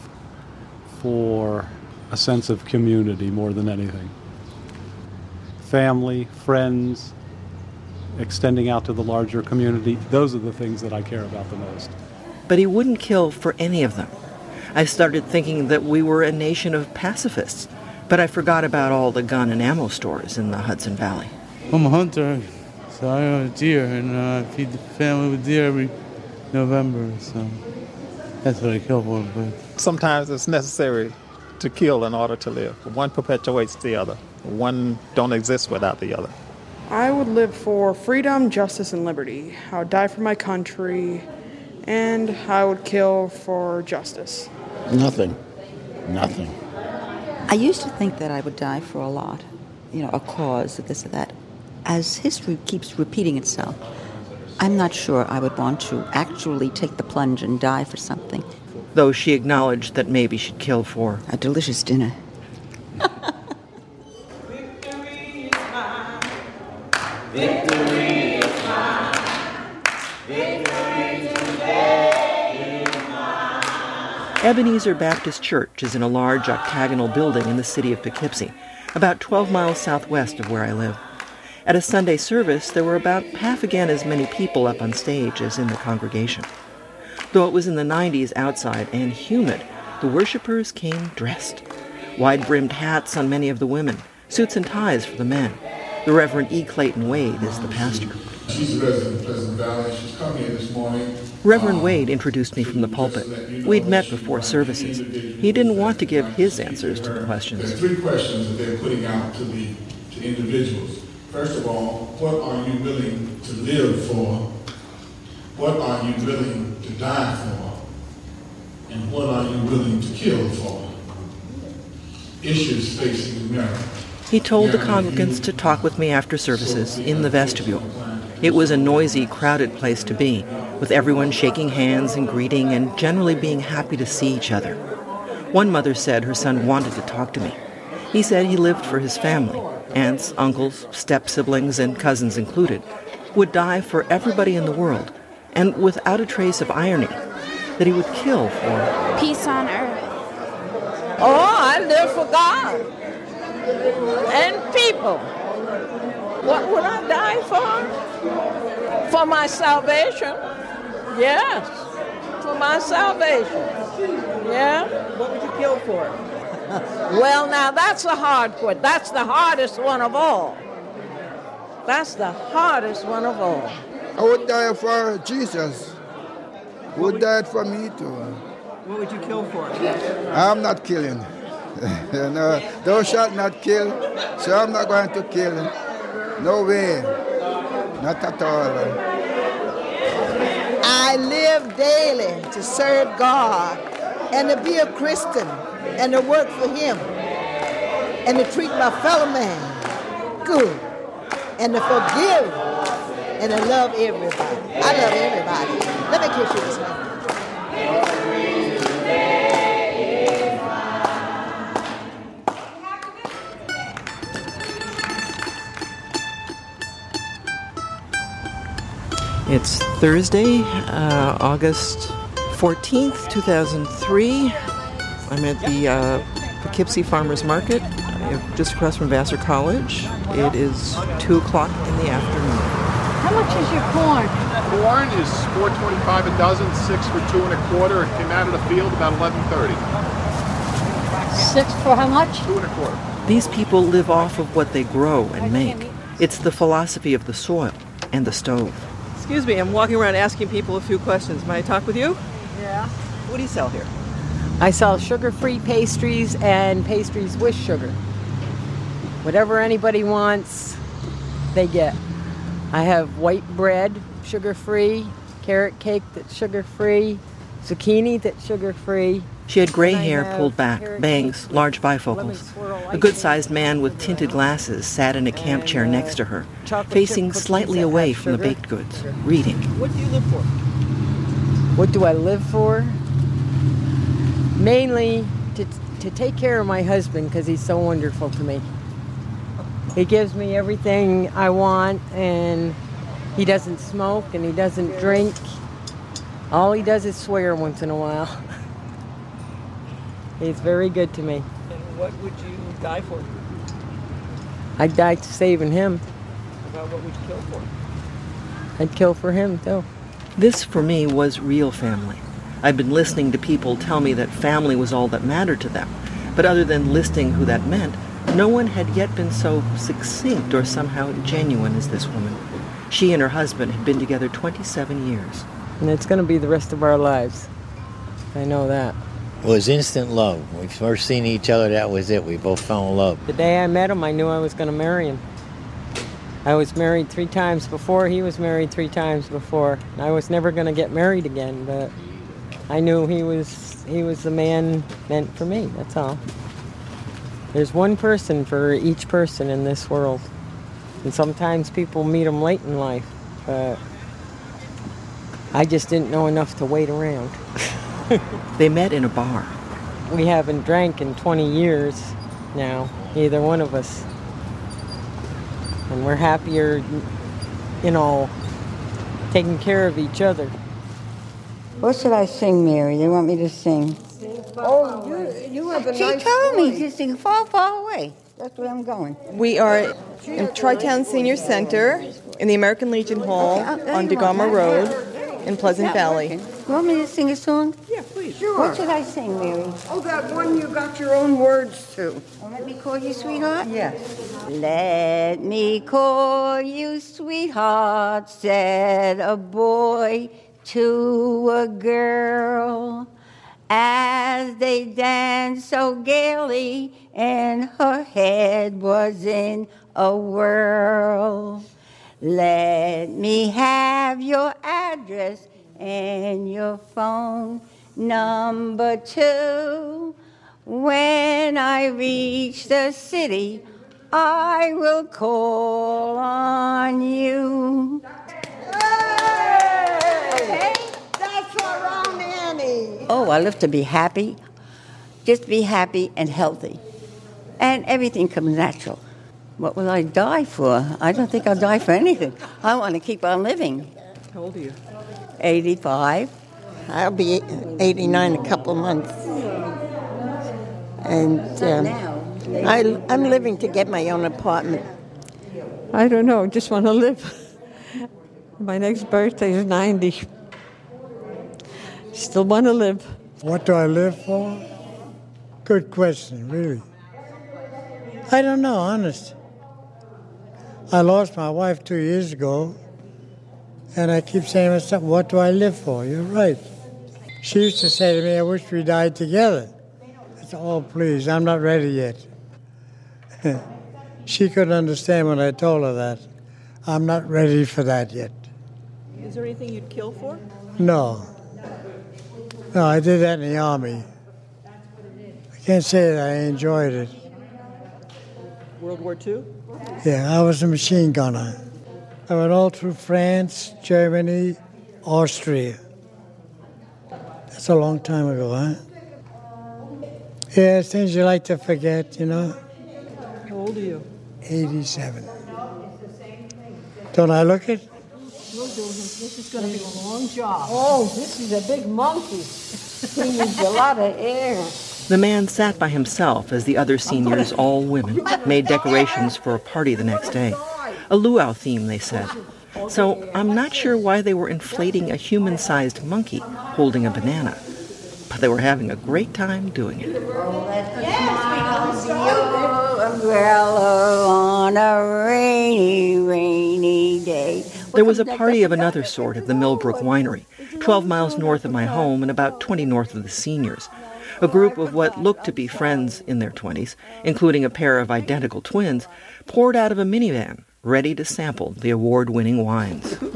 Speaker 32: for a sense of community more than anything. Family, friends, extending out to the larger community, those are the things that I care about the most.
Speaker 28: But he wouldn't kill for any of them. I started thinking that we were a nation of pacifists, but I forgot about all the gun and ammo stores in the Hudson Valley.
Speaker 33: I'm a hunter, so I hunt deer, and uh, I feed the family with deer every November. So
Speaker 23: That's what I kill for. But
Speaker 34: Sometimes it's necessary to kill in order to live. One perpetuates the other. One don't exist without the other.
Speaker 35: I would live for freedom, justice, and liberty. I would die for my country, and I would kill for justice.
Speaker 15: Nothing. Nothing.
Speaker 36: I used to think that I would die for a lot, you know, a cause, this or that. As history keeps repeating itself, I'm not sure I would want to actually take the plunge and die for something.
Speaker 28: Though she acknowledged that maybe she'd kill for
Speaker 36: a delicious dinner.
Speaker 37: Victory is mine. Victory today is mine.
Speaker 28: Ebenezer Baptist Church is in a large octagonal building in the city of Poughkeepsie, about 12 miles southwest of where I live. At a Sunday service, there were about half again as many people up on stage as in the congregation. Though it was in the 90s outside and humid, the worshippers came dressed. Wide brimmed hats on many of the women, suits and ties for the men. The Reverend E. Clayton Wade is the pastor.
Speaker 38: She's a resident of Pleasant Valley. She's come here this morning.
Speaker 28: Reverend um, Wade introduced me from the pulpit. We'd met before services. He didn't want to give his answers to the questions.
Speaker 38: There's three questions that they're putting out to the to individuals. First of all, what are you willing to live for? What are you willing to die for? And what are you willing to kill for? Issues facing America.
Speaker 28: He told the congregants to talk with me after services in the vestibule. It was a noisy, crowded place to be, with everyone shaking hands and greeting and generally being happy to see each other. One mother said her son wanted to talk to me. He said he lived for his family, aunts, uncles, step siblings, and cousins included, would die for everybody in the world, and without a trace of irony, that he would kill for
Speaker 39: peace on earth.
Speaker 40: Oh, I live for God and people. What would I die for? For my salvation. Yes, for my salvation. Yeah.
Speaker 28: What would you kill for?
Speaker 40: well, now that's a hard one. That's the hardest one of all. That's the hardest one of all.
Speaker 15: I would die for Jesus. Who would die for me too.
Speaker 28: What would you kill for?
Speaker 15: I'm not killing. no, thou shalt not kill, so I'm not going to kill. No way. Not at all.
Speaker 33: I live daily to serve God and to be a Christian and to work for Him and to treat my fellow man good and to forgive and I love everybody. I love everybody. Let me kiss you this morning.
Speaker 28: It's Thursday, uh, August 14th, 2003. I'm at the uh, Poughkeepsie Farmers Market, uh, just across from Vassar College. It is 2 o'clock in the afternoon.
Speaker 31: How much is your corn?
Speaker 41: Corn is 4.25 a dozen, six for two and a quarter. It came out of the field about 11:30.
Speaker 31: Six for how much?
Speaker 41: Two and a quarter.
Speaker 28: These people live off of what they grow and make. It's the philosophy of the soil and the stove. Excuse me, I'm walking around asking people a few questions. May I talk with you?
Speaker 42: Yeah.
Speaker 28: What do you sell here?
Speaker 42: I sell sugar-free pastries and pastries with sugar. Whatever anybody wants, they get. I have white bread, sugar-free, carrot cake that's sugar-free, zucchini that's sugar-free.
Speaker 28: She had gray hair pulled back, bangs, large bifocals. A good sized man with tinted glasses sat in a camp chair uh, next to her, facing slightly away from the baked goods, reading.
Speaker 42: What do you live for? What do I live for? Mainly to, to take care of my husband because he's so wonderful to me. He gives me everything I want, and he doesn't smoke and he doesn't drink. All he does is swear once in a while. He's very good to me.
Speaker 28: And what would you die for?
Speaker 42: I'd die to saving him.
Speaker 28: About what would you kill for?
Speaker 42: I'd kill for him too.
Speaker 28: This, for me, was real family. I'd been listening to people tell me that family was all that mattered to them. But other than listing who that meant, no one had yet been so succinct or somehow genuine as this woman. She and her husband had been together 27 years.
Speaker 42: And it's going to be the rest of our lives. I know that.
Speaker 43: It was instant love. We first seen each other, that was it. We both fell in love.
Speaker 42: The day I met him, I knew I was going to marry him. I was married three times before. He was married three times before. I was never going to get married again, but I knew he was he was the man meant for me. That's all. There's one person for each person in this world, and sometimes people meet them late in life, but I just didn't know enough to wait around.
Speaker 28: they met in a bar.
Speaker 42: We haven't drank in 20 years now, either one of us and we're happier, you know, taking care of each other.
Speaker 44: What should I sing, Mary? You want me to sing?
Speaker 33: Oh, you, you have a
Speaker 44: She
Speaker 33: nice
Speaker 44: told me
Speaker 33: voice.
Speaker 44: to sing far, far away. That's where I'm going.
Speaker 35: We are in Tri-Town Senior Center in the American Legion Hall on Degama Road in Pleasant Valley.
Speaker 44: You want me to sing a song?
Speaker 33: Yeah, please.
Speaker 44: What should I sing, Mary?
Speaker 33: Oh, that one you got your own words to.
Speaker 44: Oh, let me call you sweetheart?
Speaker 33: Yes.
Speaker 44: Let me call you sweetheart, said a boy to a girl as they danced so gaily, and her head was in a whirl. Let me have your address and your phone number too. When I reach the city, I will call on you.
Speaker 33: Hey, that's our own Annie.
Speaker 44: Oh, I live to be happy. Just be happy and healthy. And everything comes natural. What will I die for? I don't think I'll die for anything. I want to keep on living.
Speaker 35: How old are you?
Speaker 44: 85.
Speaker 33: I'll be 89 in a couple of months. And um, I, I'm living to get my own apartment.
Speaker 42: I don't know, just want to live. My next birthday is 90. Still want to live.
Speaker 45: What do I live for? Good question, really. I don't know, honest. I lost my wife two years ago, and I keep saying to myself, what do I live for? You're right. She used to say to me, I wish we died together. I said, oh, please, I'm not ready yet. she couldn't understand when I told her that. I'm not ready for that yet.
Speaker 35: Is there anything you'd kill for?
Speaker 45: No. No, I did that in the Army. I can't say that I enjoyed it.
Speaker 35: World War II?
Speaker 45: Yeah, I was a machine gunner. I went all through France, Germany, Austria. That's a long time ago, huh? Yeah, things you like to forget, you know.
Speaker 35: How old are you?
Speaker 45: 87. Don't I look it?
Speaker 31: We'll do this. This is going to be a long job. Oh, this is a big monkey. he needs a lot of air.
Speaker 28: The man sat by himself as the other seniors, all women, made decorations for a party the next day. A luau theme, they said. So I'm not sure why they were inflating a human-sized monkey holding a banana. But they were having a great time doing it.
Speaker 44: Umbrella on a rainy, rainy day.
Speaker 28: There was a party of another sort at the Millbrook Winery, 12 miles north of my home and about 20 north of the seniors. A group of what looked to be friends in their 20s, including a pair of identical twins, poured out of a minivan, ready to sample the award winning wines.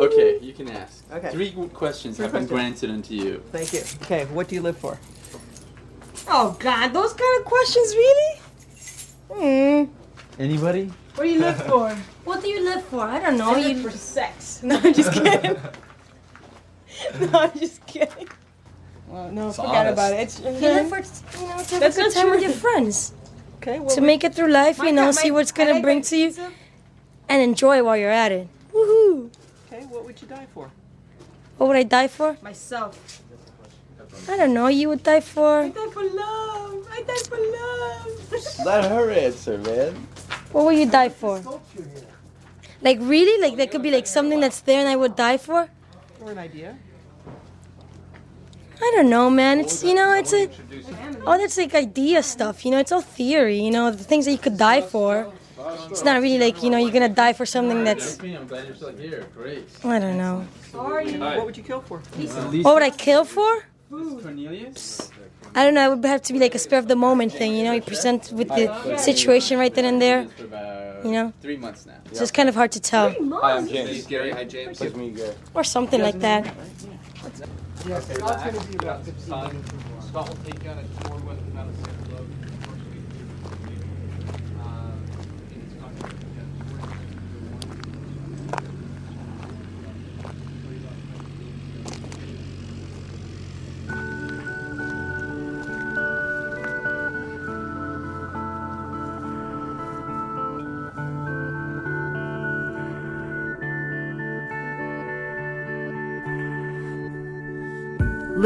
Speaker 39: Okay, you can ask.
Speaker 42: Okay.
Speaker 39: Three questions
Speaker 42: Three
Speaker 39: have been granted unto you.
Speaker 42: Thank you. Okay, what do you live for?
Speaker 35: Oh, God, those kind of questions, really? Hmm.
Speaker 39: Anybody?
Speaker 35: What do you live for?
Speaker 46: What do you live for? I don't know.
Speaker 35: I
Speaker 46: you
Speaker 35: live for sex. No, I'm just kidding. no, I'm just kidding. Well, no,
Speaker 46: It's
Speaker 35: forget
Speaker 46: honest.
Speaker 35: about it. It's,
Speaker 46: You uh-huh. live for, you know, to have
Speaker 35: That's
Speaker 46: a good
Speaker 35: not
Speaker 46: time with your friends.
Speaker 35: Okay, well,
Speaker 46: to
Speaker 35: we-
Speaker 46: make it through life,
Speaker 35: My
Speaker 46: you know,
Speaker 35: God,
Speaker 46: see
Speaker 35: my-
Speaker 46: what's gonna
Speaker 35: like
Speaker 46: bring to you, and enjoy while you're at it. Woohoo!
Speaker 35: Okay, what would you die for?
Speaker 46: What would I die for?
Speaker 35: Myself.
Speaker 46: I don't know. You would die for.
Speaker 35: I die for love. I die for love.
Speaker 39: Let her answer, man.
Speaker 46: What would you die for? Like really? Like there could be like something that's there and I would die for?
Speaker 35: Or an idea?
Speaker 46: I don't know, man. It's you know, it's a oh, that's like idea stuff. You know, it's all theory. You know, the things that you could die for. It's not really like you know you're gonna die for something that's
Speaker 39: I'm glad you're still here. Great.
Speaker 46: I don't know.
Speaker 35: How? What would you kill for?
Speaker 46: What would I kill for?
Speaker 39: Cornelius?
Speaker 46: I don't know. It would have to be like a spur of the moment thing, you know. You present with the situation right then and there. You know?
Speaker 39: three months now.
Speaker 46: So It's kind of hard to tell,
Speaker 39: Hi, I'm James. Gary. Hi, James. Nice to you, Gary.
Speaker 46: or something like that.
Speaker 47: Yes, that's going to be about 15. Scott will take you on a tour with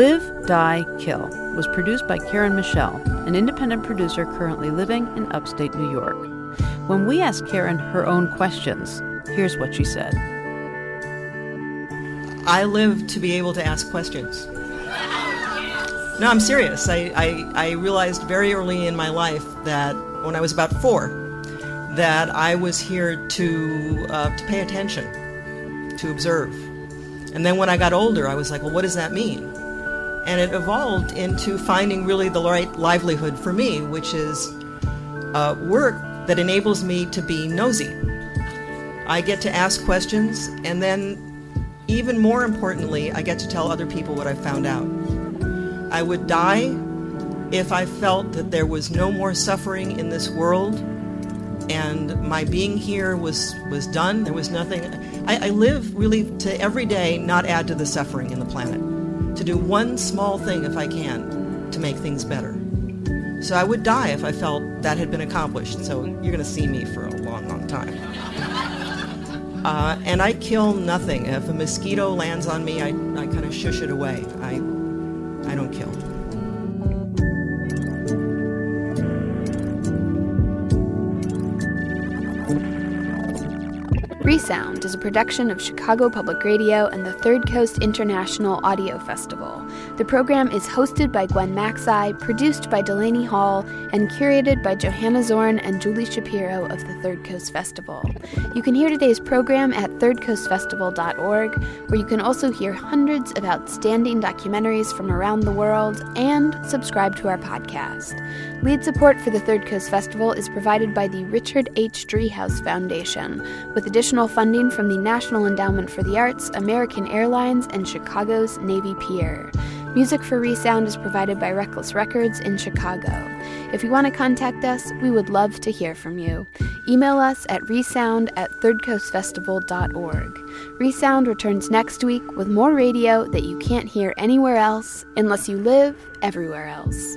Speaker 48: Live, Die, Kill was produced by Karen Michel, an independent producer currently living in upstate New York. When we asked Karen her own questions, here's what she said.
Speaker 28: I live to be able to ask questions. No, I'm serious. I, I, I realized very early in my life that when I was about four, that I was here to, uh, to pay attention, to observe. And then when I got older, I was like, well, what does that mean? And it evolved into finding really the right livelihood for me, which is uh, work that enables me to be nosy. I get to ask questions, and then, even more importantly, I get to tell other people what I found out. I would die if I felt that there was no more suffering in this world and my being here was, was done. There was nothing. I, I live really to every day not add to the suffering in the planet, to do one small thing if I can to make things better. So I would die if I felt that had been accomplished. So you're going to see me for a long, long time. Uh, and I kill nothing. If a mosquito lands on me, I, I kind of shush it away. I, I don't kill.
Speaker 49: Resound is a production of Chicago Public Radio and the Third Coast International Audio Festival. The program is hosted by Gwen Macsai, produced by Delaney Hall, and curated by Johanna Zorn and Julie Shapiro of the Third Coast Festival. You can hear today's program at thirdcoastfestival.org, where you can also hear hundreds of outstanding documentaries from around the world and subscribe to our podcast. Lead support for the Third Coast Festival is provided by the Richard H. Driehaus Foundation, with additional funding from the National Endowment for the Arts, American Airlines, and Chicago's Navy Pier. Music for Resound is provided by Reckless Records in Chicago. If you want to contact us, we would love to hear from you. Email us at resound at thirdcoastfestival.org. Resound returns next week with more radio that you can't hear anywhere else unless you live everywhere else.